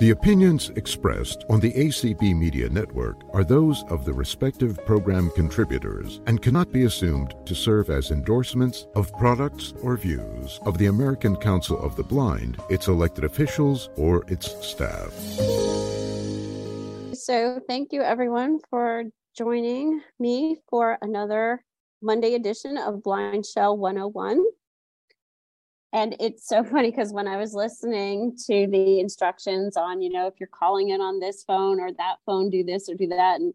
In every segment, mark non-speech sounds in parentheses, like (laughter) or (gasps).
The opinions expressed on the ACB Media Network are those of the respective program contributors and cannot be assumed to serve as endorsements of products or views of the American Council of the Blind, its elected officials, or its staff. So, thank you everyone for joining me for another Monday edition of Blind Shell 101. And it's so (laughs) funny because when I was listening to the instructions on, you know, if you're calling in on this phone or that phone, do this or do that. And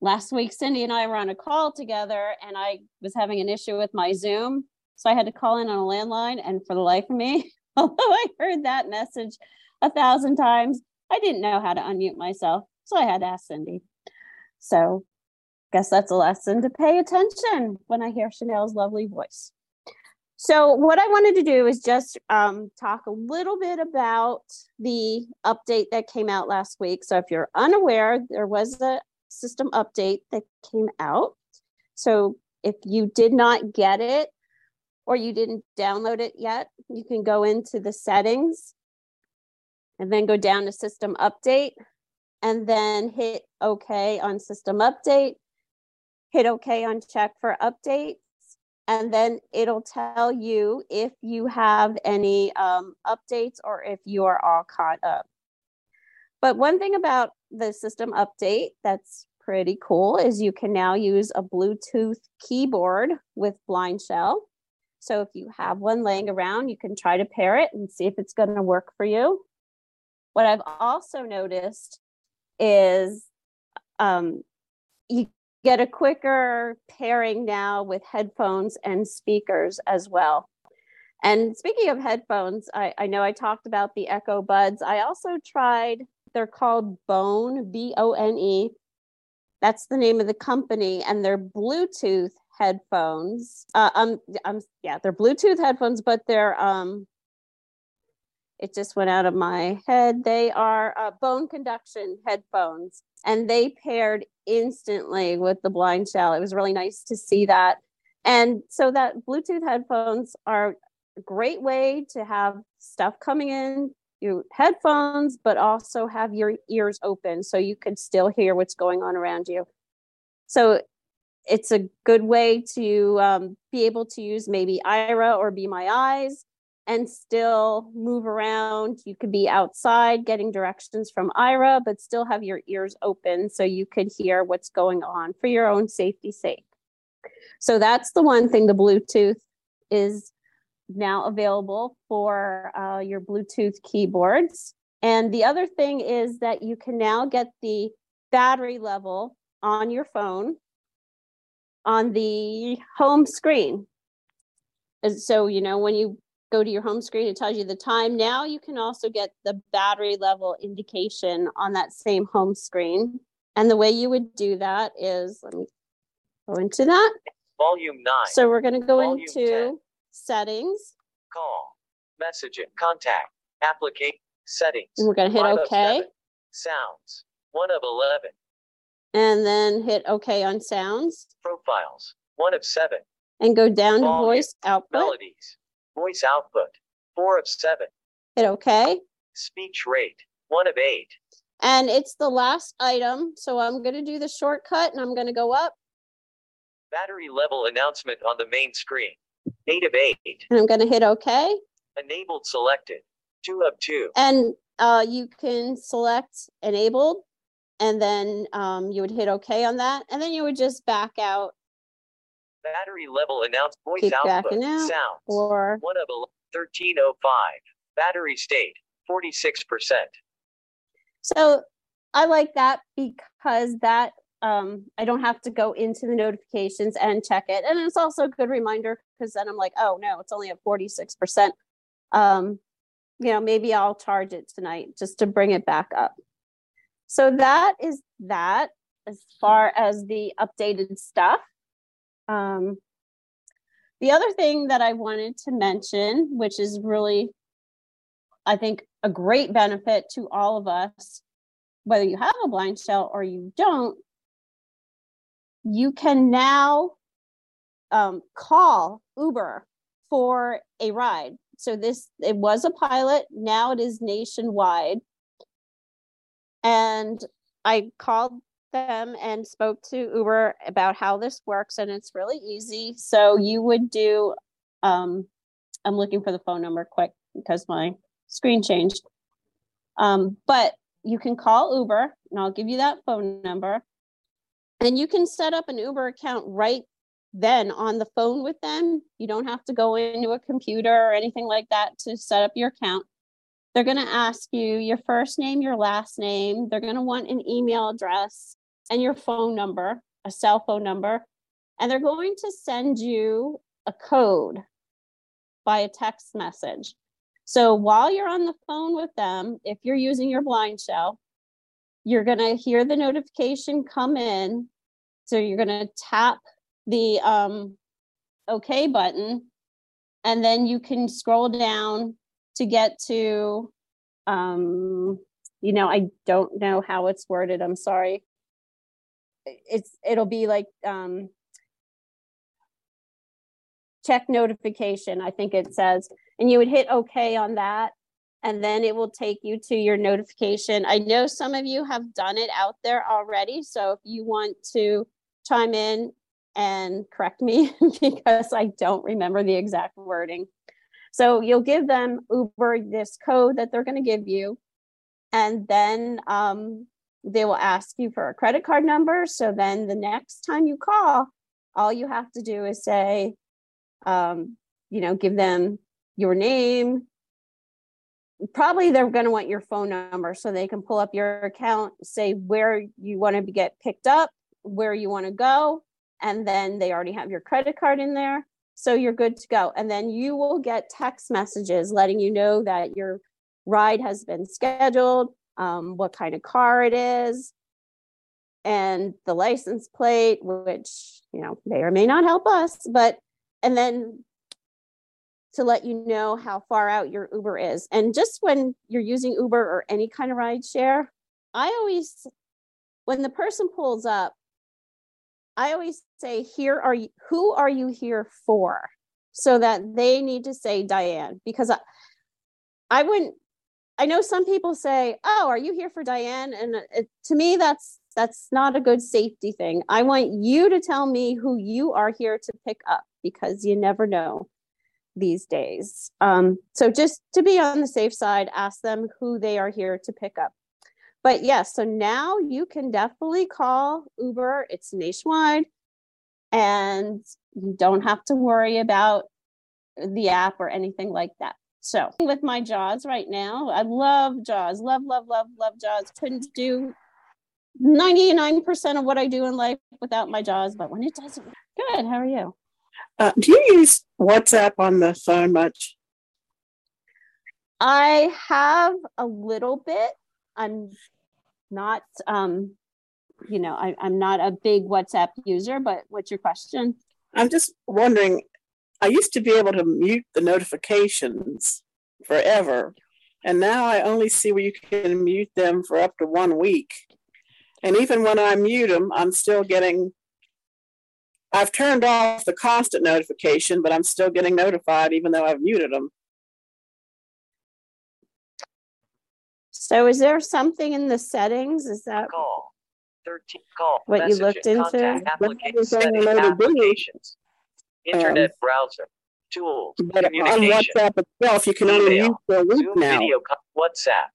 last week, Cindy and I were on a call together and I was having an issue with my Zoom. So I had to call in on a landline. And for the life of me, (laughs) although I heard that message a thousand times, I didn't know how to unmute myself. So I had to ask Cindy. So guess that's a lesson to pay attention when I hear Chanel's lovely voice. So, what I wanted to do is just um, talk a little bit about the update that came out last week. So, if you're unaware, there was a system update that came out. So, if you did not get it or you didn't download it yet, you can go into the settings and then go down to system update and then hit OK on system update, hit OK on check for update and then it'll tell you if you have any um, updates or if you are all caught up. But one thing about the system update that's pretty cool is you can now use a Bluetooth keyboard with Blind Shell. So if you have one laying around, you can try to pair it and see if it's going to work for you. What I've also noticed is um, you get a quicker pairing now with headphones and speakers as well. And speaking of headphones, I, I know I talked about the Echo Buds. I also tried, they're called Bone, B O N E. That's the name of the company, and they're Bluetooth headphones. Uh, um, um, yeah, they're Bluetooth headphones, but they're um, it just went out of my head. They are uh, bone conduction headphones, and they paired instantly with the blind shell. It was really nice to see that. And so that Bluetooth headphones are a great way to have stuff coming in your headphones, but also have your ears open so you can still hear what's going on around you. So it's a good way to um, be able to use maybe Aira or Be My Eyes and still move around. You could be outside getting directions from Aira, but still have your ears open so you could hear what's going on for your own safety sake. So that's the one thing the Bluetooth is now available for uh, your Bluetooth keyboards. And the other thing is that you can now get the battery level on your phone on the home screen. So, you know, when you go to your home screen, it tells you the time. Now you can also get the battery level indication on that same home screen. And the way you would do that is, let me go into that. Volume 9. So we're going to go Volume into 10. settings Call. Messaging. Contact. Applicate. Settings. and we're going to hit OK. Sounds. 1 of 11. and then hit OK on sounds Profiles. 1 of 7. and go down to voice output. Melodies. Voice output. 4 of 7. Hit OK. Speech rate. 1 of 8. And it's the last item. So I'm going to do the shortcut and I'm going to go up Battery level announcement on the main screen. 8 of 8. and I'm going to hit OK. Enabled selected. 2 of 2. And uh, you can select enabled and then um, you would hit OK on that. And then you would just back out Battery level announced voice Keep output. out, Sounds. or 1 of 11. 1305. Battery state. 46%. So I like that because that um, I don't have to go into the notifications and check it. And it's also a good reminder because then I'm like, oh no, it's only at 46%. Um, you know, maybe I'll charge it tonight just to bring it back up. So that is that as far as the updated stuff. Um, the other thing that I wanted to mention, which is really, I think, a great benefit to all of us, whether you have a blind shell or you don't, you can now um, call Uber for a ride. So this it was a pilot, now it is nationwide. And I called them and spoke to Uber about how this works, and it's really easy. So you would do, um, I'm looking for the phone number quick because my screen changed. Um, but you can call Uber, and I'll give you that phone number. And you can set up an Uber account right then on the phone with them. You don't have to go into a computer or anything like that to set up your account. They're going to ask you your first name, your last name. They're going to want an email address and your phone number, a cell phone number. And they're going to send you a code by a text message. So while you're on the phone with them, if you're using your blind shell, you're going to hear the notification come in. So you're going to tap the um, OK button, and then you can scroll down to get to, um, you know, I don't know how it's worded. I'm sorry. It's it'll be like um, check notification. I think it says, and you would hit OK on that, and then it will take you to your notification. I know some of you have done it out there already, so if you want to chime in and correct me (laughs) because I don't remember the exact wording. So you'll give them Uber this code that they're going to give you, and then um, they will ask you for a credit card number. So then the next time you call, all you have to do is say, um, you know, give them your name. Probably they're going to want your phone number so they can pull up your account, say where you want to get picked up, where you want to go, and then they already have your credit card in there. So you're good to go. And then you will get text messages letting you know that your ride has been scheduled, um, what kind of car it is, and the license plate, which, you know, may or may not help us, but, and then to let you know how far out your Uber is. And just when you're using Uber or any kind of ride share, I always, when the person pulls up, I always say, here are you, who are you here for? So that they need to say Diane, because I, I wouldn't, I know some people say, oh, are you here for Diane? And it, to me, that's, that's not a good safety thing. I want you to tell me who you are here to pick up because you never know these days. Um, so just to be on the safe side, ask them who they are here to pick up but yes, yeah, so now you can definitely call Uber. It's nationwide and you don't have to worry about the app or anything like that. So with my JAWS right now, I love JAWS, love, love, love, love JAWS. Couldn't do 99% of what I do in life without my JAWS, but when it doesn't, good. How are you? Uh, do you use WhatsApp on the phone much? I have a little bit. I'm not um you know I, i'm not a big whatsapp user but what's your question i'm just wondering i used to be able to mute the notifications forever and now i only see where you can mute them for up to one week and even when i mute them i'm still getting i've turned off the constant notification but i'm still getting notified even though i've muted them So is there something in the settings? Is that Call. 13 call. What you message looked and into? contact applications, Internet Um, browser. Tools. but on. WhatsApp itself, you can only Email. mute for a week Zoom now. video. co- WhatsApp.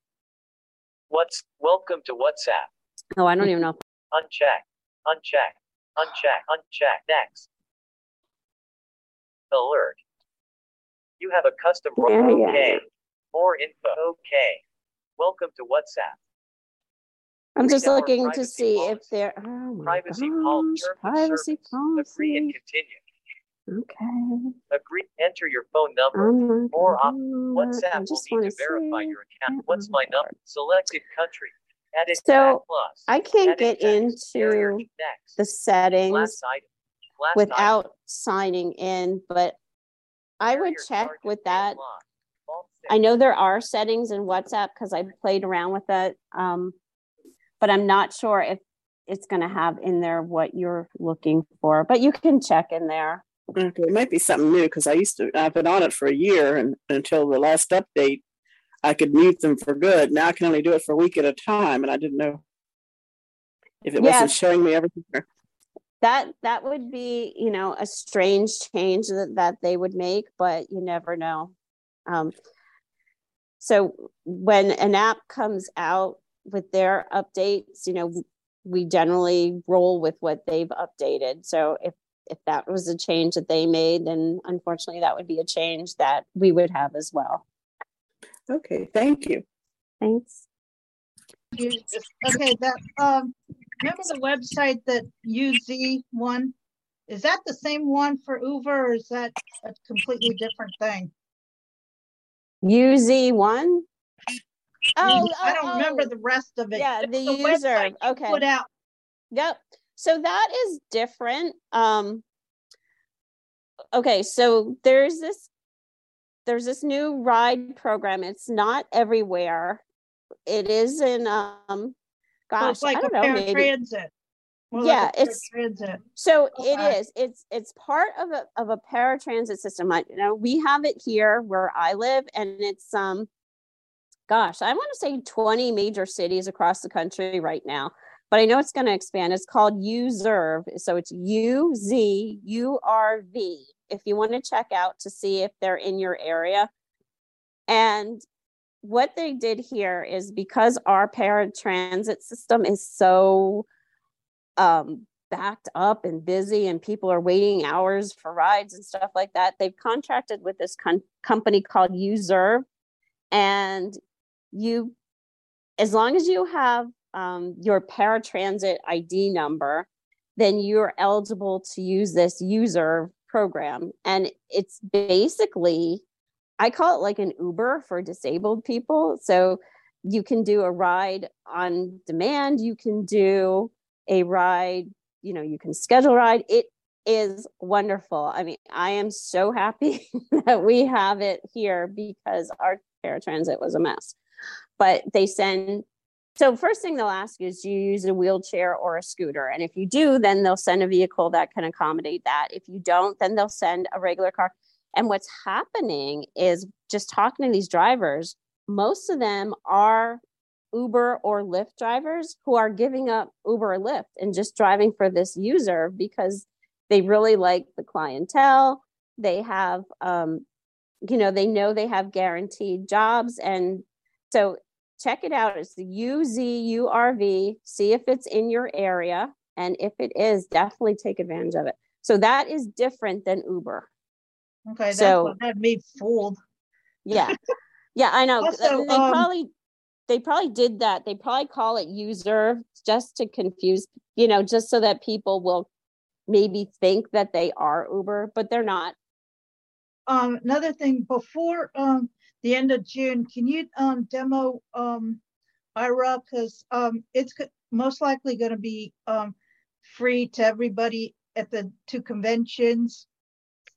What's welcome to WhatsApp. oh I don't even know. Uncheck. Uncheck. Uncheck. Uncheck. Next. Alert. You have a custom ro- Yeah, yeah. okay. More info. Okay. Welcome to WhatsApp. I'm just looking to privacy see if there oh Privacy pol- gosh, terms of privacy service. Agree and policy. continue. Okay. Agree. Enter your phone number. I'm not op- do that. I WhatsApp will need wanna verify your account. What's my number? Selected country. So, plus. I can't get text. Into Next. the settings Last item. Last item. without signing in, but I would check with that. I know there are settings in WhatsApp because I played around with it. Um, but I'm not sure if it's going to have in there what you're looking for, but you can check in there. Okay, it might be something new because I used to, I've been on it for a year and until the last update, I could mute them for good. Now I can only do it for a week at a time, and I didn't know if it wasn't showing me everything. that that would be you know a strange change that, that they would make but you never know um, so when an app comes out with their updates you know we generally roll with what they've updated so if if that was a change that they made then unfortunately that would be a change that we would have as well Okay, thank you. thanks okay, that, um, remember the website that UZ one? Is that the same one for Uber or is that a completely different thing? uz1 oh, I don't oh, remember oh. the rest of it. yeah It's the user okay Put out, Yep. So that is different. Um okay, so there's this there's this new ride program. It's not everywhere. It is in um gosh, it's like I don't know, maybe. paratransit. More like Yeah, a it's- paratransit. So Okay. it is. It's it's part of a of a paratransit system. I, you know, we have it here where I live, and it's um, gosh, I want to say twenty major cities across the country right now. But I know it's going to expand. It's called UZURV. So it's U Z U R V. If you want to check out to see if they're in your area, and what they did here is because our paratransit system is so um, backed up and busy and people are waiting hours for rides and stuff like that they've contracted with this con- company called UZURV and you as long as you have um, your paratransit id number then you're eligible to use this user program. And it's basically i call it like an uber for disabled people. So you can do a ride on demand. You can do a ride you know you can schedule a ride. It is wonderful. I mean i am so happy (laughs) that we have it here because our paratransit was a mess. But they send so first thing they'll ask is do you use a wheelchair or a scooter and if you do then they'll send a vehicle that can accommodate that if you don't then they'll send a regular car and what's happening is just talking to these drivers most of them are Uber or Lyft drivers who are giving up Uber or Lyft and just driving for this user because they really like the clientele. They have, um, you know, they know they have guaranteed jobs. And so check it out. It's the UZURV. See if it's in your area. And if it is, definitely take advantage of it. So that is different than Uber. Okay, So- had me fooled. Yeah. Yeah, I know. Also, they um, probably they probably did that. They probably call it user just to confuse, you know, just so that people will maybe think that they are Uber, but they're not. Um, another thing, before, um, the end of June, can you, um, demo, um, Aira, cause, um, it's most likely gonna be, um, free to everybody at the two conventions.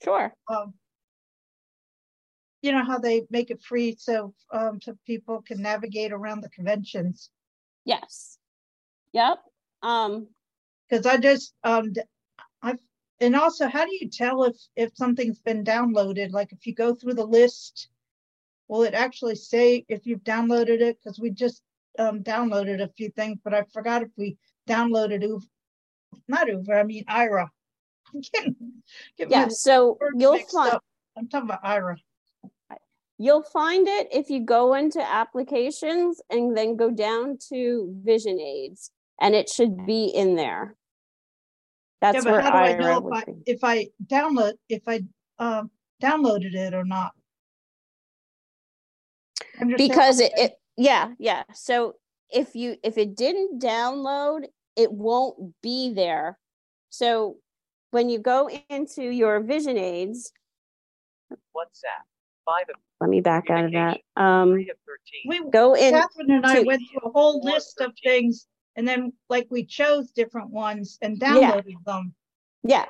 Sure. Um, you know how they make it free so, um, so people can navigate around the conventions? Yes. Yep. Um Cause I just, um, I've, and also, how do you tell if, if something's been downloaded? Like if you go through the list, will it actually say if you've downloaded it? Cause we just, um, downloaded a few things, but I forgot if we downloaded Uv, not Uber, I mean Aira. (laughs) I'm get yeah, so you'll find up. I'm talking about Aira. you'll find it if you go into applications and then go down to vision aids and it should be in there. Yeah, That's but where how do I know if I, if I download, if I, um, downloaded it or not? Understand because it, I'm saying? it yeah yeah so if you if it didn't download it won't be there so when you go into your vision aids WhatsApp. 5 of let me back out of that um of We, go in Catherine and I to- went through a whole list of things and then like we chose different ones and Yeah. downloaded them. yeah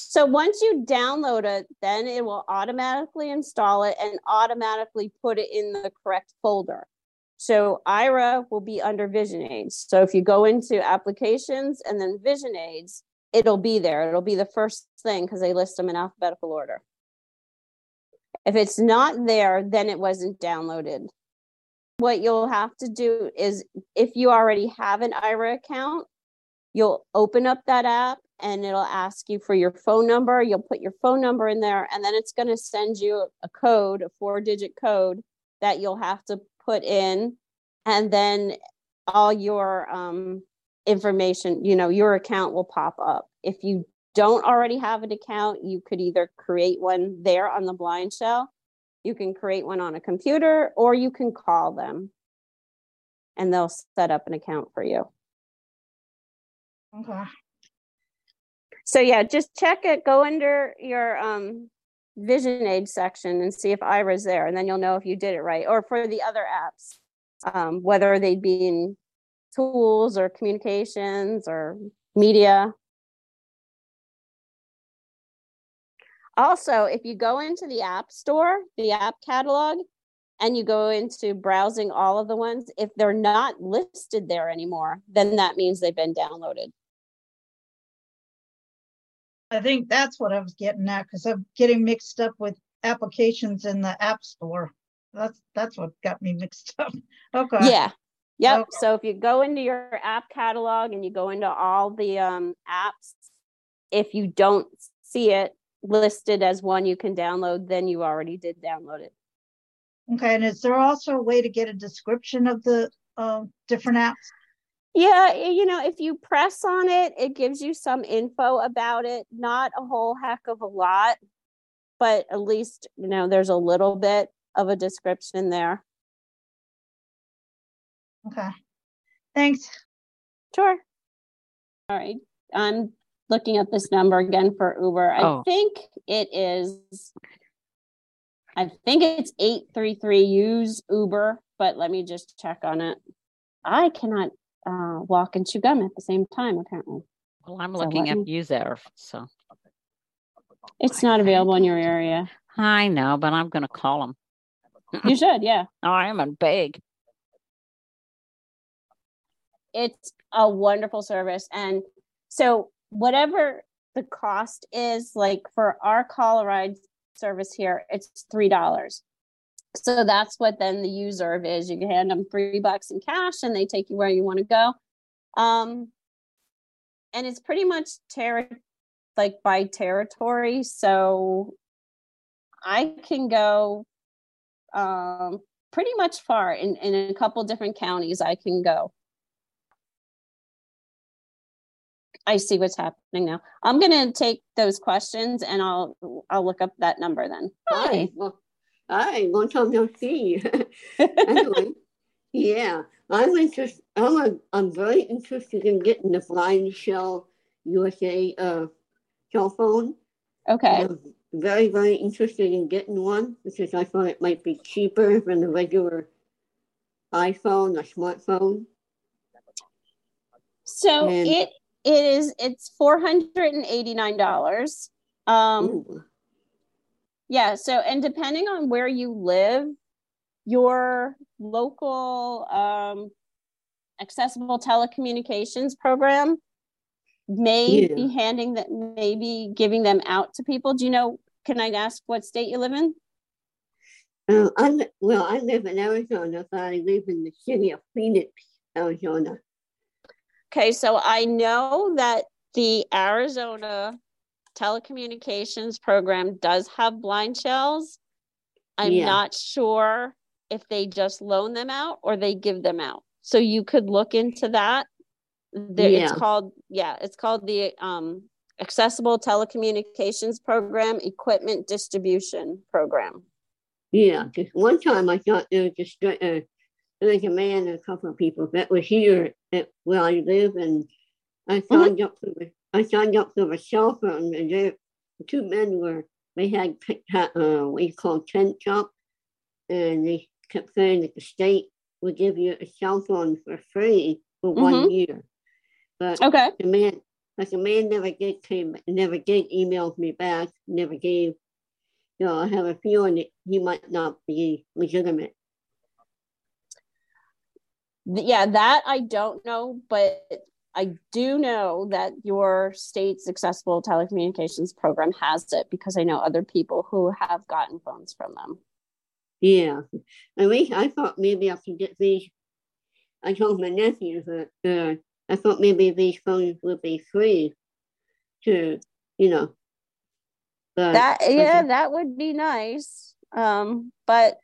so once you download it then it will automatically install it and automatically put it in the correct folder. So Aira will be under vision aids. So if you go into applications and then vision aids it'll be there. It'll be the first thing because they list them in alphabetical order. If it's not there then it wasn't downloaded. What you'll have to do is if you already have an Aira account, you'll open up that app and it'll ask you for your phone number. You'll put your phone number in there, and then it's going to send you a code, a four digit code that you'll have to put in. And then all your um, information, you know, your account will pop up. If you don't already have an account, you could either create one there on the blind shell, you can create one on a computer, or you can call them and they'll set up an account for you. Okay. So yeah, just check it, go under your um, vision aid section and see if Aira's there, and then you'll know if you did it right. Or for the other apps, um, whether they'd be in tools or communications or media. Also, if you go into the App Store, the app catalog, and you go into browsing all of the ones, if they're not listed there anymore, then that means they've been downloaded. I think that's what I was getting at because I'm getting mixed up with applications in the App Store. That's that's what got me mixed up. (laughs) Okay. Yeah. Yep. Okay. So if you go into your app catalog and you go into all the um, apps, if you don't see it listed as one you can download, then you already did download it. Okay. And is there also a way to get a description of the um, different apps? Yeah, eh, you know, if you press on it, it gives you some info about it. Not a whole heck of a lot, but at least, you know, there's a little bit of a description there. Okay. Thanks. Sure. All right. I'm looking at this number again for Uber. Oh. I think it is, I think it's 833 use Uber, but let me just check on it. I cannot uh, walk and chew gum at the same time, apparently. Well, I'm So looking at me- user, so It's not available in your area. I know, but I'm gonna call them. (laughs) You should, yeah. I am in big. it's a wonderful service and so whatever the cost is like for our call ride service here it's three dollars so that's what then the user is you can hand them three bucks in cash and they take you where you want to go um and it's pretty much ter- like by territory so i can go um pretty much far in in a couple different counties i can go I see what's happening now. I'm gonna take those questions and I'll I'll look up that number then. Hi. Well, hi. Long time no see. (laughs) anyway, (laughs) yeah, I'm interested. I'm a, I'm very interested in getting the Blind Shell USA uh, cell phone. Okay. I'm very very interested in getting one because I thought it might be cheaper than the regular iPhone or smartphone. So And- it it is it's four hundred and eighty nine dollars. Um Ooh. Yeah, so and depending on where you live, your local um accessible telecommunications program may Yeah. be handing that maybe giving them out to people. Do you know can I ask what state you live in? Uh, I well, I live in Arizona, but I live in the city of Phoenix, Arizona. Okay, so I know that the Arizona telecommunications program does have blind shells. I'm Yeah. not sure if they just loan them out or they give them out. So you could look into that. There, It's called, yeah, it's called the um, Accessible Telecommunications Program Equipment Distribution Program. Yeah, because one time I thought there was just uh, there was a man and a couple of people that was here at where I live, and I signed up for the I signed up for a cell phone, and there two men were they had uh, what you call tent shop, and they kept saying that the state would give you a cell phone for free for one year, but Okay. the man like the man never did came never did email me back, never gave. You know, I have a feeling that he might not be legitimate. Yeah that i don't know but i do know that your state's accessible telecommunications program has it because i know other people who have gotten phones from them Yeah. I wish I thought maybe I could get these. I told my nephew that uh, I thought maybe these phones would be free to, you know. But That yeah, guess- that would be nice. Um, but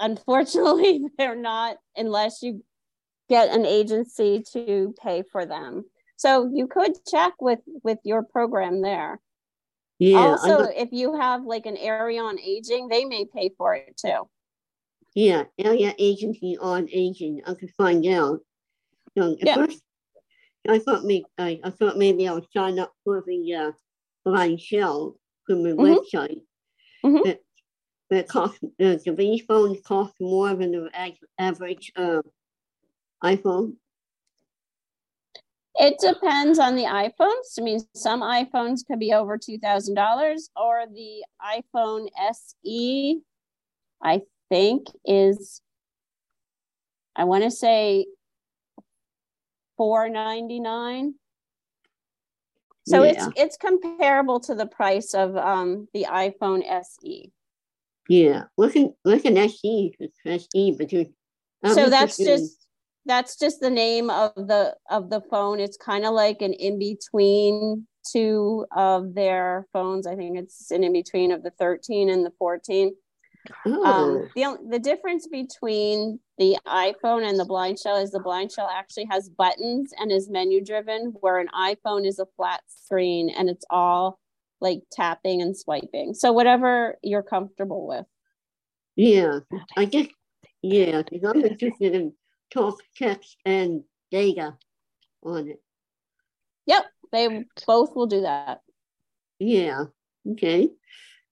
unfortunately, (laughs) they're not unless you get an agency to pay for them. So you could check with with your program there. yeah, also, if you have like an area on aging, they may pay for it too. yeah, area agency on aging. I could find out. So at Yeah. first, I thought me, I, I thought maybe I would sign up for the uh, blind shell from the Mhm. website. Mhm. But, but it costs, uh, the these phones cost more than the average uh, iPhone. It depends on the iPhones. I mean, some iPhones could be over two thousand dollars, or the iPhone SE, I think is, I want to say, four ninety nine. So it's Yeah. it's comparable to the price of um the iPhone. SE. Yeah, look at look at SE, SE, but you. so that's just that's just the name of the of the phone. It's kind of like an in between two of their phones. I think it's an in between of the 13 and the 14 Oh, um the the difference between the iphone and the blind shell is the blind shell actually has buttons and is menu driven where an iphone is a flat screen and it's all like tapping and swiping. So whatever you're comfortable with. Yeah, I guess. Yeah, because I'm interested in talk, text, and data on it. yep they both will do that Yeah, okay.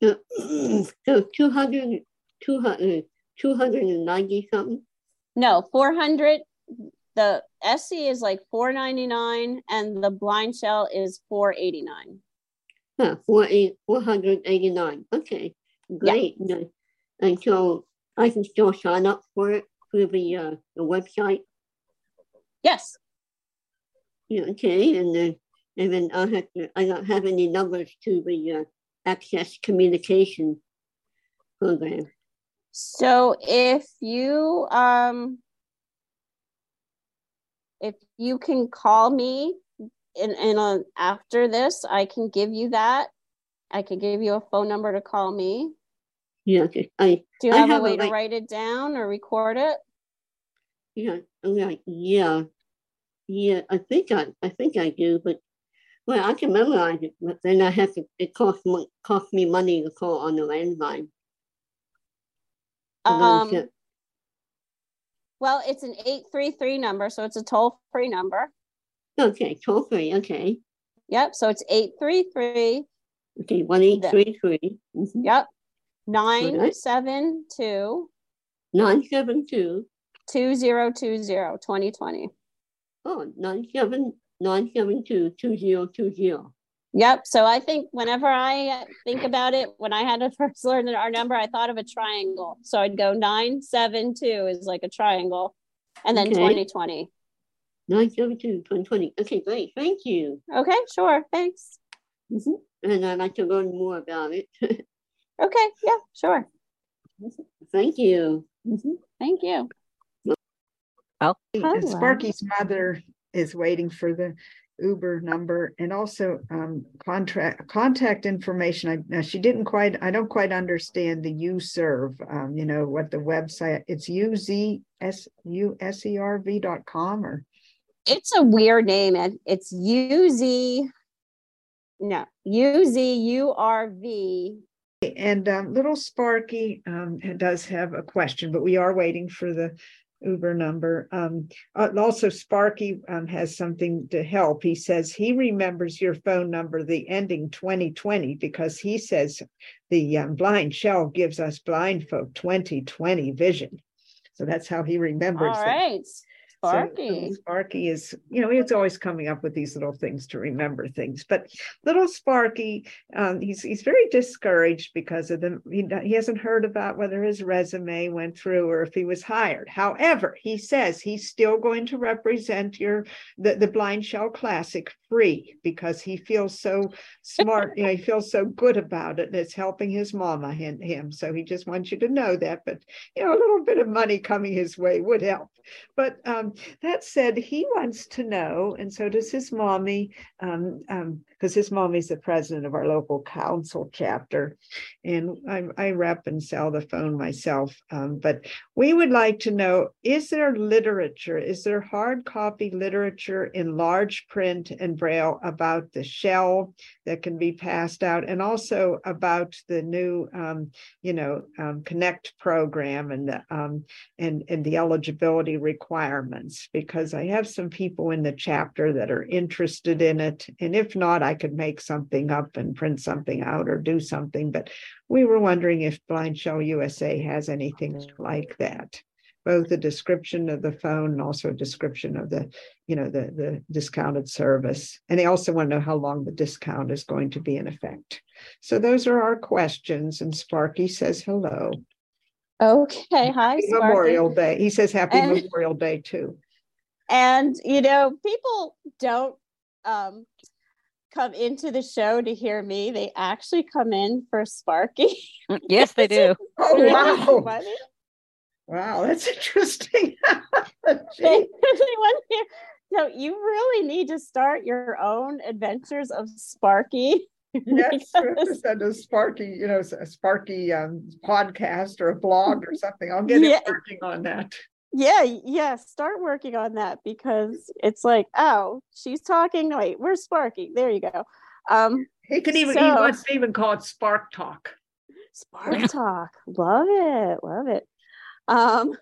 So, (clears throat) so 200, 200, 290 something? No, 400. The SE is like 499 and the blind shell is 489. Huh, four 489. Okay, great. No- And so I can still sign up for it through the, uh, the website. Yes. Yeah, okay, and then and then I have to I don't have any numbers to the uh, access communication program. So if you um if you can call me in in a, after this, I can give you that. I can give you a phone number to call me. Yeah, okay, I Do you I have, have a a way to right- write it down or record it? yeah I'm like yeah yeah I think I I think I do, but well I can memorize it, but then I have to it costs costs me money to call on the landline. Um, well, it's an 833 number, so it's a toll-free number. Okay, toll free. Okay, Yep, so it's 833 okay, one eight three three. Mm-hmm. Yep. Nine seven two Nine seven two. two zero two zero twenty twenty. Oh, nine seven nine seven two two zero two zero. Yep. So I think whenever I think about it, when I had to (laughs) first learn our number, I thought of a triangle. So I'd go nine seven two is like a triangle, and then Okay. twenty twenty. Nine seven two twenty twenty. Okay, great. Thank you. Okay, sure. Thanks. Mhm. And I'd like to learn more about it. (laughs) Okay. Yeah. Sure. Thank you. Mhm. Thank you. Oh, And Hello. Sparky's mother is waiting for the Uber number and also um contract contact information. I now she didn't quite, I don't quite understand the UZURV, um, you know, what the website, it's U Z S U S E R V dot com or It's a weird name, and it's U Z. No, U Z U R V And um, little Sparky um, does have a question, but we are waiting for the Uber number. Um, uh, also, Sparky um, has something to help. He says he remembers your phone number, the ending 2020, because he says the um, blind shell gives us blind folk 2020 vision. So that's how he All remembers it. Sparky. So Sparky is, you know, he's always coming up with these little things to remember things. But little Sparky, um, he's he's very discouraged because of the he, he hasn't heard about whether his resume went through or if he was hired. However, he says he's still going to represent your the, the Blind Shell Classic free because he feels so smart. you know, he feels so good about it, and it's helping his mama and him. So he just wants you to know that. But you know, a little bit of money coming his way would help. But um, that said, he wants to know, and so does his mommy, because um, um, his mommy's the president of our local council chapter, and I, I rep and sell the phone myself. Um, but we would like to know: is there literature? Is there hard copy literature in large print and braille about the shell that can be passed out, and also about the new, um, you know, um, Connect program and the and and the eligibility requirements because I have some people in the chapter that are interested in it. And if not, I could make something up and print something out or do something. But we were wondering if Blind Shell USA has anything like that both a description of the phone and also a description of the you know the the discounted service and they also want to know how long the discount is going to be in effect so those are our questions and sparky says hello Okay. Hi, Happy Memorial Day. He says Happy and, Memorial Day too. And you know, people don't um, come into the show to hear me. They actually come in for Sparky. yes, they (laughs) do. oh wow. Funny. Wow, that's interesting. (laughs) (laughs) they, so you really need to start your own adventures of Sparky yes, (laughs) send a Sparky, you know, a Sparky um, podcast or a blog or (laughs) something. I'll get yeah. working on that. Yeah, yeah, start working on that because it's like, oh, she's talking. Wait, where's Sparky? There you go. Um, he can even so, he wants to even call it Spark Talk. Spark Talk, love it, love it. Um,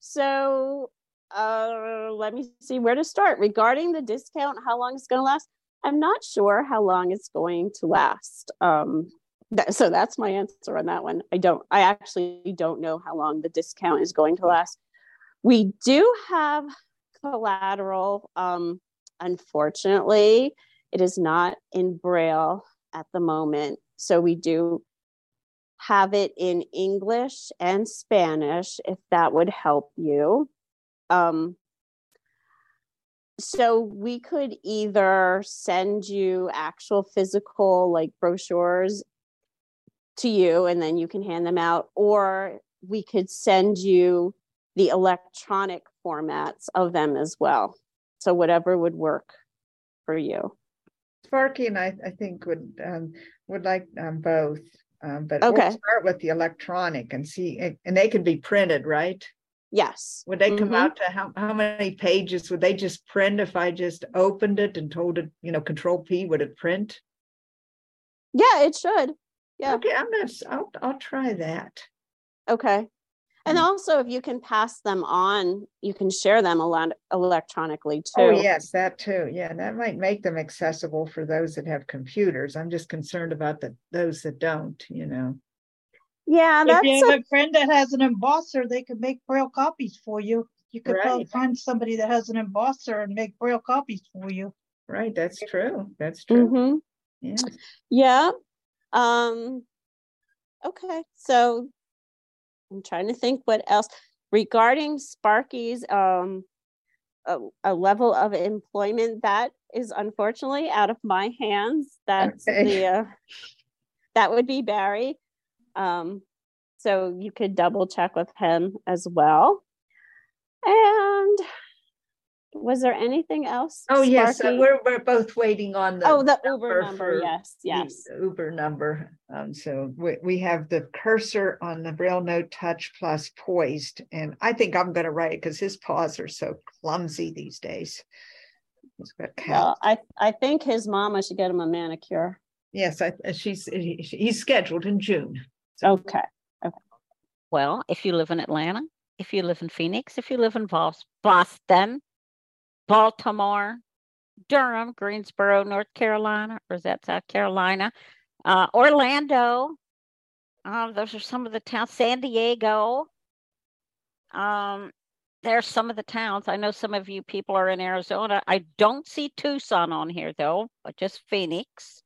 so uh, let me see where to start regarding the discount. How long it's going to last? I'm not sure how long it's going to last. Um, that, so that's my answer on that one. I don't, I actually don't know how long the discount is going to last. We do have collateral. Um, unfortunately, it is not in Braille at the moment. So we do have it in English and Spanish if that would help you. Um, so we could either send you actual physical like brochures to you and then you can hand them out or we could send you the electronic formats of them as well. So whatever would work for you. Sparky and i, I think would um, would like um, both um, but okay. we'll start with the electronic and see and they can be printed right Yes. Would they come mm-hmm. out to how, how many pages would they just print if I just opened it and told it, you know, control P, would it print? Yeah, it should. Yeah. Okay, I'm not I'll I'll try that. Okay. And mm. also if you can pass them on, you can share them a lot electronically oh, too. Oh yes, that too. Yeah, that might make them accessible for those that have computers. I'm just concerned about the those that don't, you know. Yeah, if you have a, a friend that has an embosser, they can make braille copies for you. You could right. find somebody that has an embosser and make braille copies for you. Right, that's true. That's true. Mm-hmm. Yeah. Yeah. Um okay. So I'm trying to think what else regarding Sparky's um a, a level of employment that is unfortunately out of my hands. That's okay. the uh, that would be Barry. Um, so you could double check with him as well. And was there anything else? Oh yes, uh, we're we're both waiting on the oh the Uber number. Yes, yes, Uber number. Um, so we we have the cursor on the Braille Note Touch Plus poised, and I think I'm going to write because his paws are so clumsy these days. Well, I I think his mama should get him a manicure. Yes, I, she's he's scheduled in June. Okay. Okay. Well, if you live in Atlanta, if you live in Phoenix, if you live in Boston, Baltimore, Durham, Greensboro, North Carolina, or is that South Carolina? Uh, Orlando. Um, those are some of the towns. San Diego. Um, there's some of the towns. I know some of you people are in Arizona. I don't see Tucson on here though, but just Phoenix,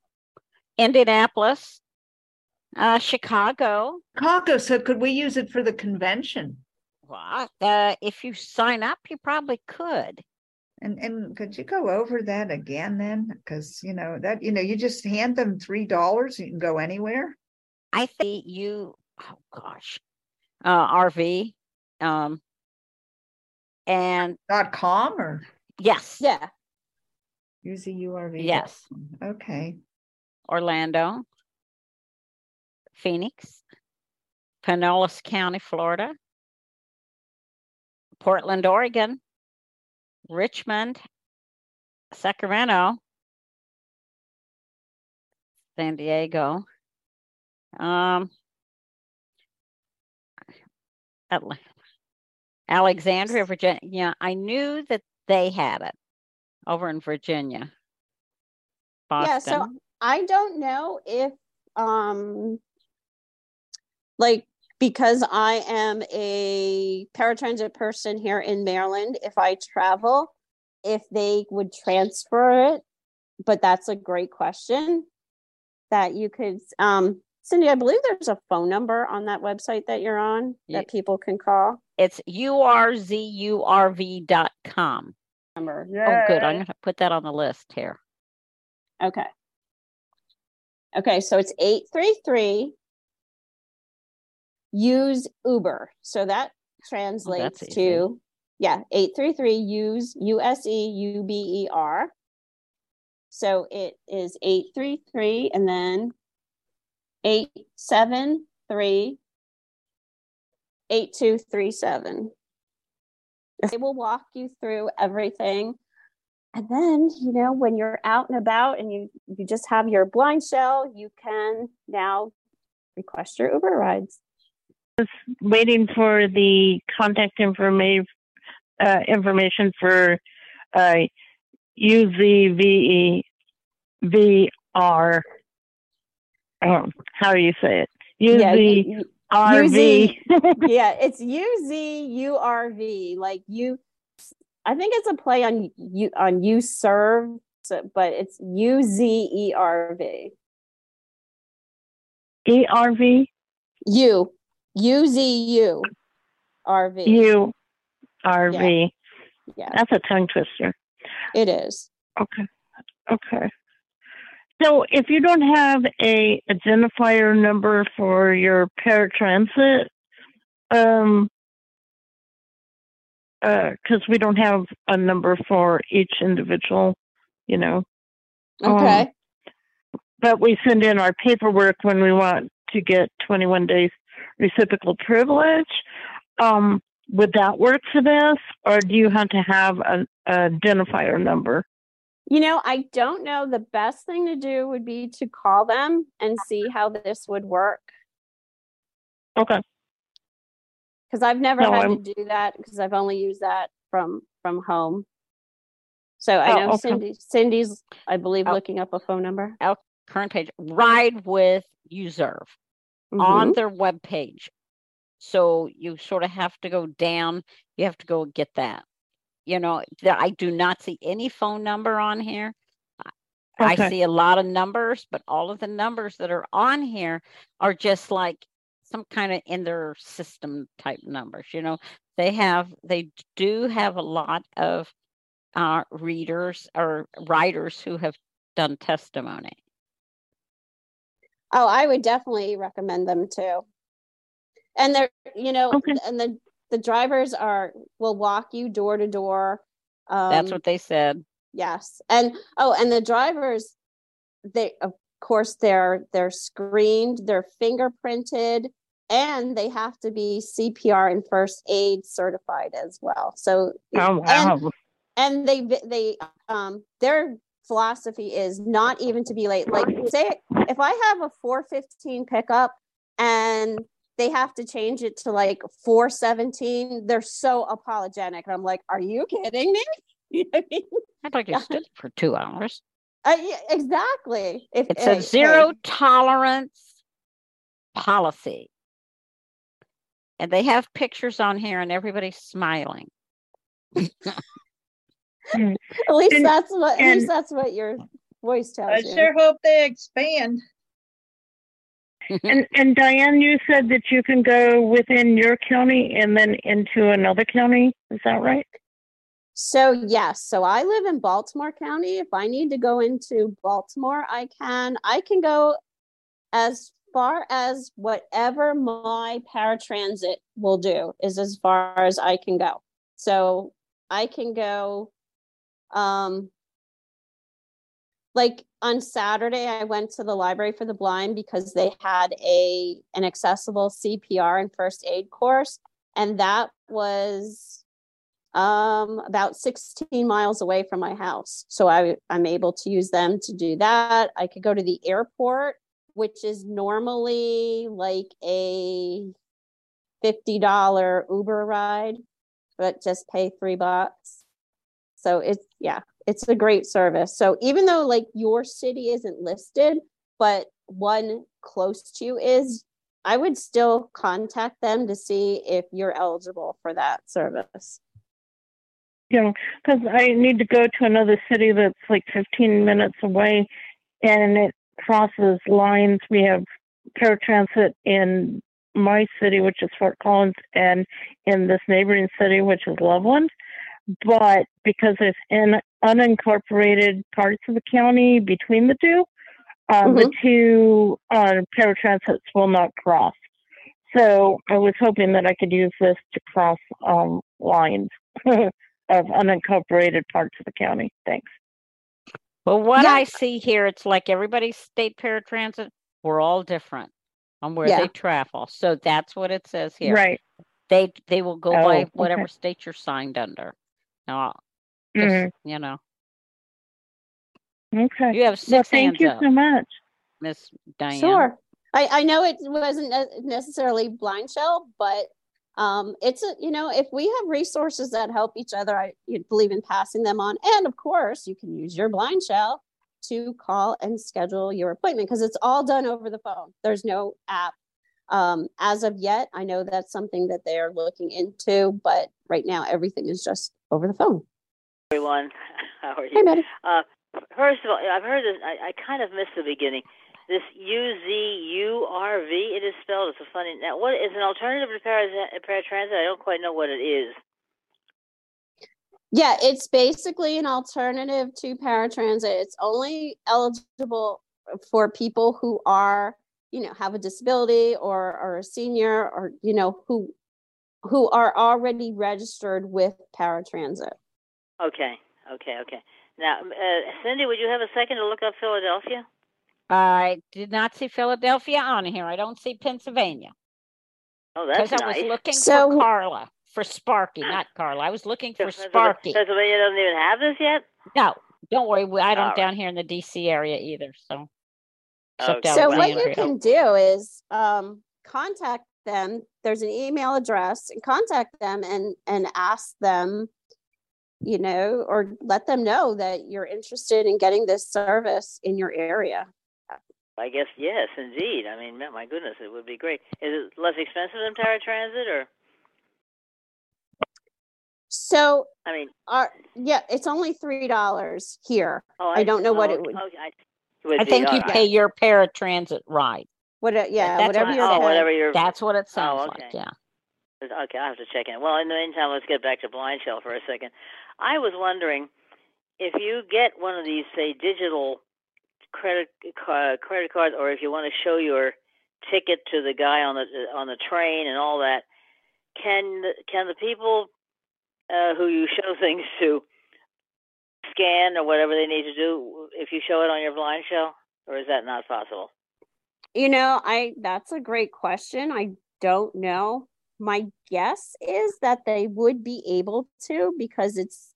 Indianapolis, uh, Chicago. Chicago. So could we use it for the convention? Well, uh, if you sign up, you probably could. And and could you go over that again then? Because you know that you know you just hand them three dollars, you can go anywhere. I think you. Oh gosh, uh, RV. Um, and Dot com or yes, Yeah. use the URV. Yes. Okay. Orlando, Phoenix, Pinellas County, Florida, Portland, Oregon, Richmond, Sacramento, San Diego, um, Atla- Alexandria, Virginia. I knew that they had it over in Virginia. Boston. Yeah, so I don't know if um like because I am a paratransit person here in Maryland, if I travel, if they would transfer it, but that's a great question that you could um Cindy, I believe there's a phone number on that website that you're on that people can call. it's u-r-z-u-r-v urzurv.com. Number. Oh, good. I'm going to put that on the list here. Okay. Okay, so it's 833 use Uber. So that oh, translates easy. to yeah, 833 use U S E U B E R. So it is 833 and then 873 8237. They will walk you through everything. And then, you know, when you're out and about and you you just have your BlindShell, you can now request your Uber rides. Waiting for the contact information uh, information for uh, UZVE Oh, how do you say it? Yeah, you- UZRV. yeah, it's U Z U R V. Like you, I think it's a play on you on you serve, so, but it's U Z E R V. ERV. U U Z U R V. U R V. Yeah, That's a tongue twister. it is. Okay. Okay. So if you don't have a identifier number for your paratransit, um, because we don't have a number for each individual, you know, Um, Okay. but we send in our paperwork when we want to get 21 days reciprocal privilege. Um, would that work for this, or do you have to have an identifier number? You know, I don't know. The best thing to do would be to call them and see how this would work. Okay. Because I've never No, had I'm- to do that because I've only used that from from home. So I Oh, know okay. Cindy Cindy's, I believe, Oh. looking up a phone number. Current page, ride with UZURV on their web page. So you sort of have to go down, you have to go get that. You know, I do not see any phone number on here. I- I see a lot of numbers, but all of the numbers that are on here are just like some kind of in their system type numbers. You know, they have, they do have a lot of uh, readers or writers who have done testimony. Oh, I would definitely recommend them too. And they're, you know, Okay. and the the drivers are will walk you door to door. That's Um, what they said. Yes. And oh, and the drivers, they of course they're they're screened, they're fingerprinted, and they have to be CPR and first aid certified as well. So Oh, and, wow. and they vi- they um their philosophy is not even to be late. Like say if I have a 415 pickup and they have to change it to like 417, they're so apologetic. And I'm like, are you kidding me? (laughs) You know what I mean? You stood for two hours. Uh, yeah, exactly. If It's hey, a zero hey, tolerance policy. And they have pictures on here and everybody's smiling. (laughs) Hmm. (laughs) At least And- that's what, at least that's what your voice tells I you. sure hope they expand. (laughs) And and Diane, you said that you can go within your county and then into another county. Is that right? So yes, so I live in Baltimore County. If I need to go into Baltimore, I can. I can go as far as whatever my paratransit will do is as far as I can go. So I can go um like on Saturday I went to the library for the blind because they had a an accessible CPR and first aid course and that was um about 16 miles away from my house. So i i'm able to use them to do that. I could go to the airport which is normally like a $50 uber ride but just pay three bucks so it's yeah it's a great service so even though like your city isn't listed but one close to you is i would still contact them to see if you're eligible for that service know, because I need to go to another city that's like 15 minutes away, and it crosses lines. We have paratransit in my city, which is Fort Collins, and in this neighboring city, which is Loveland. But because it's in unincorporated parts of the county between the two, uh, the two uh, paratransits will not cross. So I was hoping that I could use this to cross um, lines (laughs) of unincorporated parts of the county. Thanks. Well, what Yeah. I see here, it's like everybody's state paratransit, we're all different on where Yeah. they travel. So that's what it says here. Right. They they will go Oh, by okay. whatever state you're signed under. Now, Mhm. you know, Okay. you have Well, six thank hands you up, so much. Miss Diane. Sure. I, I know it wasn't necessarily BlindShell, but um, it's a, you know, if we have resources that help each other, I you believe in passing them on. And of course, you can use your BlindShell to call and schedule your appointment because it's all done over the phone. There's no app. Um, as of yet, I know that's something that they're looking into, but right now everything is just over the phone. everyone. (laughs) How are Hey, you? Betty. Uh, first of all, I've heard this. I, I kind of missed the beginning. This U Z U R V. It is spelled. It's a funny. Now, what is an alternative to para- paratransit? I don't quite know what it is. Yeah, it's basically an alternative to paratransit. It's only eligible for people who are, you know, have a disability or are a senior or, you know, who who are already registered with paratransit. Okay. Okay. Okay. Now, uh, Cindy, would you have a second to look up Philadelphia? I did not see Philadelphia on here. I don't see Pennsylvania. Oh, that's Because I was looking So- for Carla, for Sparky, (gasps) not Carla. I was looking for Pennsylvania- Sparky. Pennsylvania doesn't even have this yet. No, don't worry. I don't right. down here in the DC area either. So, except Okay. So what you can do is um, contact them. There's an email address and contact them and and ask them, you know, or let them know that you're interested in getting this service in your area. I guess yes, indeed. I mean, my- my goodness, it would be great. Is it less expensive than paratransit, or So I mean, our yeah, it's only three dollars here. oh, I don't know what oh, it would- Okay, I, it would I be, think you all right. pay your paratransit ride. What? uh, Yeah, That's whatever what- your oh, pay- whatever your That's what it sounds okay. like. Yeah. Okay, I have to check in. Well, in the meantime, let's get back to BlindShell for a second. I was wondering if you get one of these, say, digital credit ca- credit cards, or if you want to show your ticket to the guy on the on the train and all that, can the- can the people uh, who you show (laughs) things to scan or whatever they need to do if you show it on your BlindShell, or is that not possible? You know, I that's a great question. I don't know. My guess is that they would be able to because it's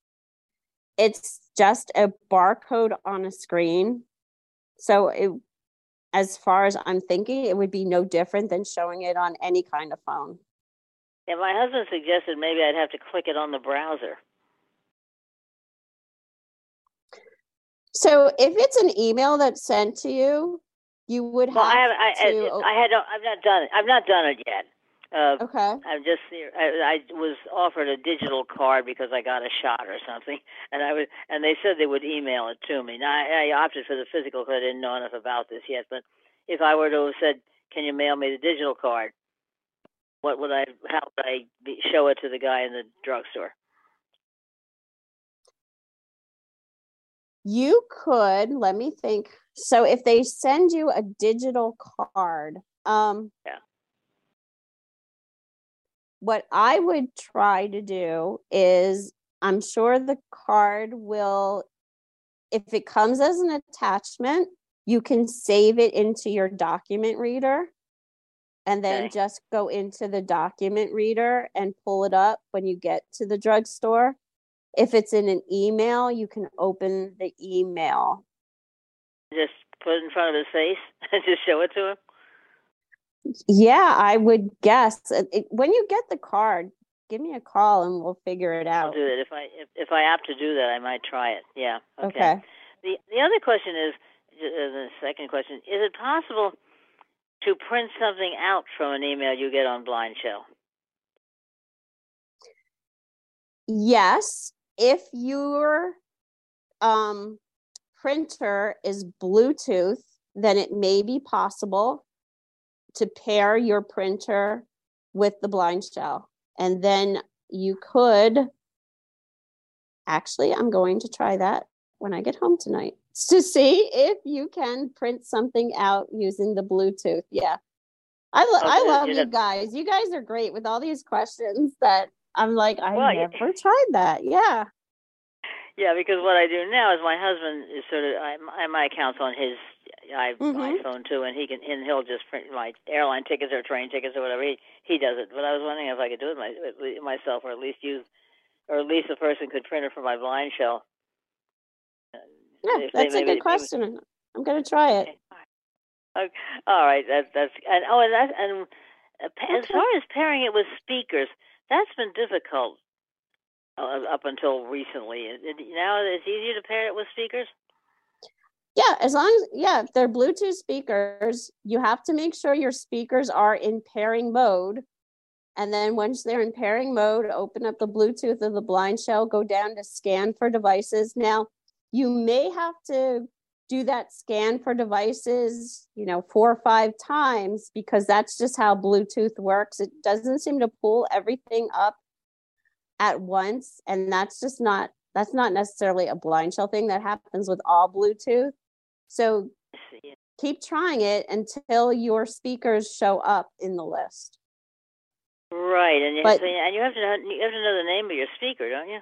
it's just a barcode on a screen. So it as far as I'm thinking, it would be no different than showing it on any kind of phone. Yeah, my husband suggested maybe I'd have to click it on the browser. So if it's an email that's sent to you, you would have Well, I have. I, to I, I had. I've not done it. I've not done it yet. Uh, Okay. I'm just I, I was offered a digital card because I got a shot or something, and I was and they said they would email it to me. Now I, I opted for the physical because I didn't know enough about this yet. But if I were to have said, "Can you mail me the digital card?" What would I? How would I be, show it to the guy in the drugstore? You could, let me think. So if they send you a digital card, um Yeah. what I would try to do is I'm sure the card will if it comes as an attachment, you can save it into your document reader and then Okay. just go into the document reader and pull it up when you get to the drugstore. If it's in an email, you can open the email. Just put it in front of his face (laughs) and just show it to him. Yeah, I would guess. Uh, it- when you get the card, give me a call and we'll figure it out. I'll do that if I if, if I opt to do that. I might try it. Yeah. Okay. Okay. The the other question is uh, the second question: Is it possible to print something out from an email you get on BlindShell? Yes, if your um, printer is Bluetooth, then it may be possible to pair your printer with the BlindShell. And then you could actually, I'm going to try that when I get home tonight (laughs) to see if you can print something out using the Bluetooth. Yeah. I, lo- I love you you guys. You guys are great with all these questions that I'm like, I Well, never tried that. Yeah. Yeah, because what I do now is my husband is sort of I, my- my account's on his I, Mhm. iPhone too, and he can and he'll just print my airline tickets or train tickets or whatever. He he does it, but I was wondering if I could do it my, myself, or at least use, or at least a person could print it for my BlindShell. Yeah, if that's a good question. I'm going to try it. Okay. All right, that's that's and oh, and that and uh, as Okay. far as pairing it with speakers, that's been difficult uh, up until recently. Now it's easier to pair it with speakers. Yeah, as long as, yeah, if they're Bluetooth speakers, you have to make sure your speakers are in pairing mode. And then once they're in pairing mode, open up the Bluetooth of the BlindShell, go down to scan for devices. Now, you may have to do that scan for devices, you know, four or five times because that's just how Bluetooth works. It doesn't seem to pull everything up at once. And that's just not, that's not necessarily a BlindShell thing that happens with all Bluetooth. So keep trying it until your speakers show up in the list. Right, and you, But- so, and you have to know, you have to know the name of your speaker, don't you?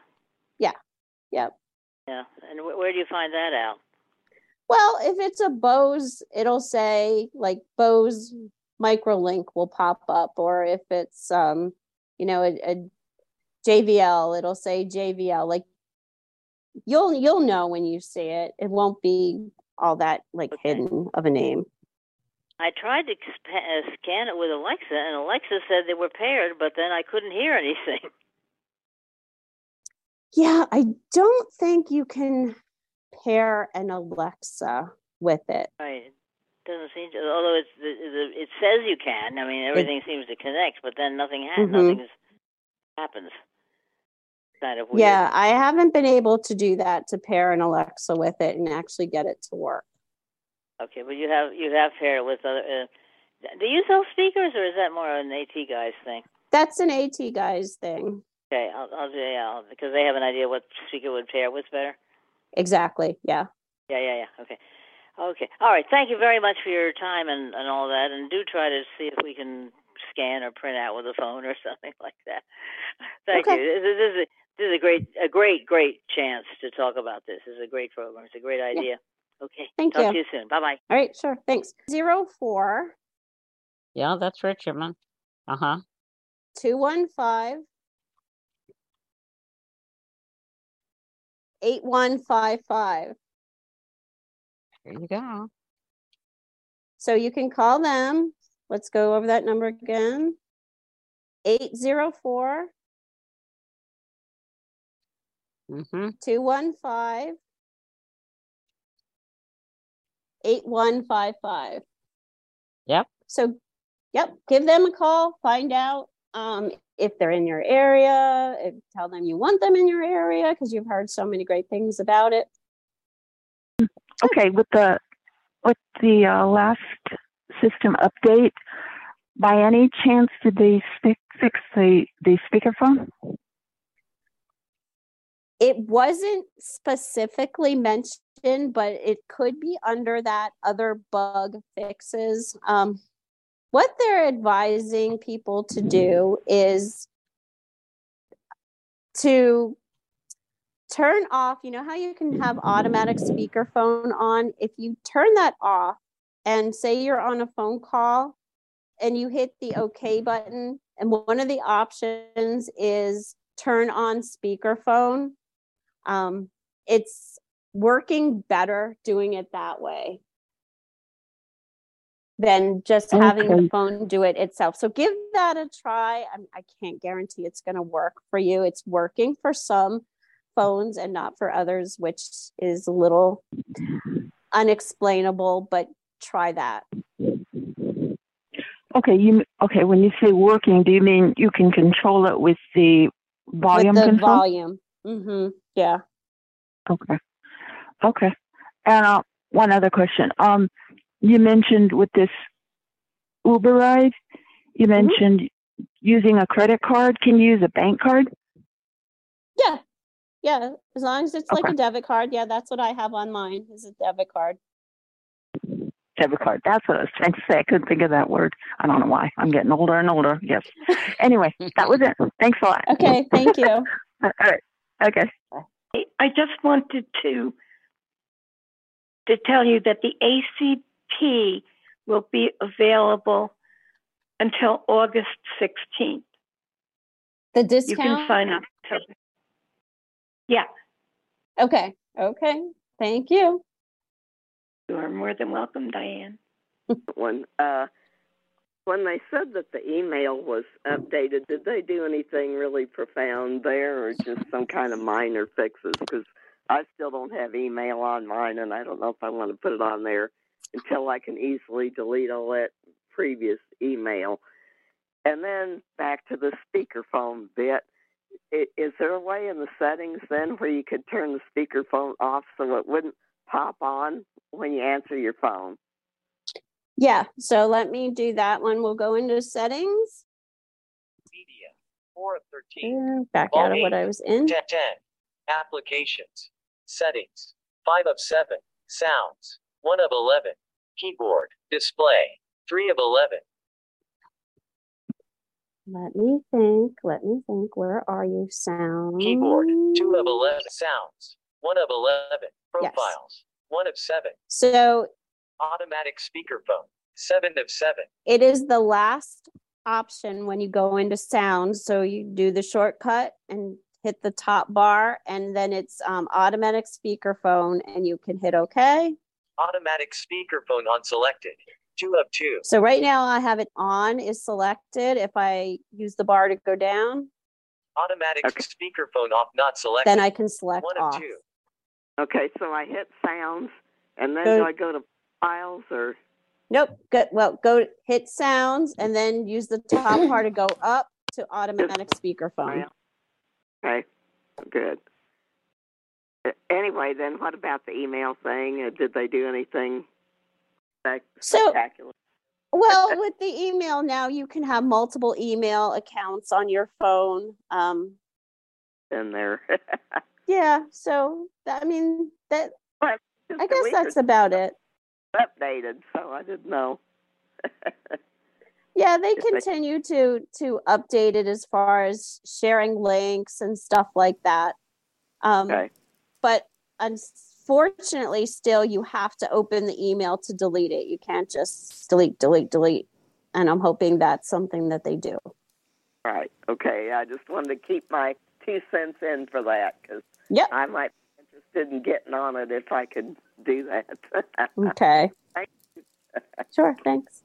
Yeah. Yep. Yeah, and where do you find that out? Well, if it's a Bose, it'll say like Bose microlink will pop up, or if it's um, you know, a, a JBL, it'll say JBL. Like you'll you'll know when you see it. It won't be all that like Okay. hidden of a name. I tried to sp- uh, scan it with Alexa, and Alexa said they were paired, but then I couldn't hear anything. Yeah, I don't think you can pair an Alexa with it. Right. It doesn't seem to, although it's it says you can. I mean, everything seems to connect, but then nothing ha- Mhm. nothing happens. Kind of weird. Yeah, I haven't been able to do that to pair an Alexa with it and actually get it to work. Okay, but you have you have paired with other. Uh, do you sell speakers, or is that more an AT guys thing? That's an AT guys thing. Okay, I'll I'll do yeah because they have an idea what speaker would pair with better. Exactly. Yeah. Yeah, yeah, yeah. Okay. Okay. All right. Thank you very much for your time and, and all that. And do try to see if we can scan or print out with a phone or (laughs) something like that. Thank Okay. you. This is, this is, a, this is a great, a great, great chance to talk about this. This is a great program. It's a great idea. Okay. Thank Talk you. to you soon. Bye bye. All right. Sure. Thanks. Zero four Yeah, that's Richmond. Uh huh. two one five eight one five five. There you go. So you can call them. Let's go over that number again. Eight zero four Mm-hmm. two one five eight one five five. Yep. So yep, give them a call, find out um, if they're in your area, tell them you want them in your area because you've heard so many great things about it. Okay, with the with the uh, last system update, by any chance did they stick, fix the the speakerphone? It wasn't specifically mentioned, but it could be under that other bug fixes. Um, what they're advising people to do is to turn off you know how you can have automatic speakerphone on? If you turn that off and say you're on a phone call and you hit the okay button and one of the options is turn on speakerphone um, it's working better doing it that way than just having the phone do it itself. So give that a try. I, I can't guarantee it's going to work for you. It's working for some phones and not for others, which is a little unexplainable, but try that. Okay, you okay when you say working, do you mean you can control it with the volume With the control? volume. hmm Yeah. Okay. Okay. And uh, one other question. Um, you mentioned with this Uber ride, you Mm-hmm. mentioned using a credit card. Can you use a bank card? Yeah. Yeah. As long as it's like a debit card. Yeah. That's what I have on mine is a debit card. Debit card. That's what I was trying to say. I couldn't think of that word. I don't know why. I'm getting older and older. Yes. (laughs) Anyway, that was it. Thanks a lot. Okay. Thank you. (laughs) All right. Okay. I just wanted to to tell you that the ACP will be available until August 16th. The discount? You can sign up. till- Yeah, Okay. Okay. Thank you. you are more than welcome, Diane. (laughs) one. Uh, when they said that the email was updated, did they do anything really profound there, or just some kind of minor fixes? Because I still don't have email on mine, and I don't know if I want to put it on there until I can easily delete all that previous email. And then back to the speakerphone bit. Is there a way in the settings then where you could turn the speakerphone off so it wouldn't pop on when you answer your phone? Yeah. So let me do that one. We'll go into settings. Media. 4 of 13. and Back out of what I was in. 10, 10. Applications. Settings. 5 of 7. Sounds. 1 of 11. Keyboard. Display. 3 of 11. Let me think. Let me think. Where are you? Sound. Keyboard. 2 of 11. Sounds. 1 of 11. Profiles. 1 of 7. So Automatic speakerphone. 7 of 7. it is the last option when you go into sound. So you do the shortcut and hit the top bar, and then it's um, automatic speakerphone, and you can hit OK. Automatic speakerphone on selected. 2 of 2. So right now I have it on is selected. If I use the bar to go down, Automatic speakerphone off not selected. then I can select 1 of off. 2. Okay, so I hit sounds, and then Go- do I go to files or? Nope. Go, well, go hit sounds and then use the top part to go up to automatic speakerphone. Okay, good. Anyway, then what about the email thing? Uh, did they do anything spec- So- spectacular? Well, with the email now, you can have multiple email accounts on your phone. Um, in there? (laughs) yeah. So I mean, that But I guess that's about it. updated, so I didn't know. Yeah, they- continue to to update it as far as sharing links and stuff like that. Um, Okay. But unfortunately, still, you have to open the email to delete it. You can't just delete, delete, delete. And I'm hoping that's something that they do. Right. Okay. I just wanted to keep my two cents in for that because Yep. I might be interested in getting on it if I could do that. (laughs) Okay. Thank. Sure. Thanks.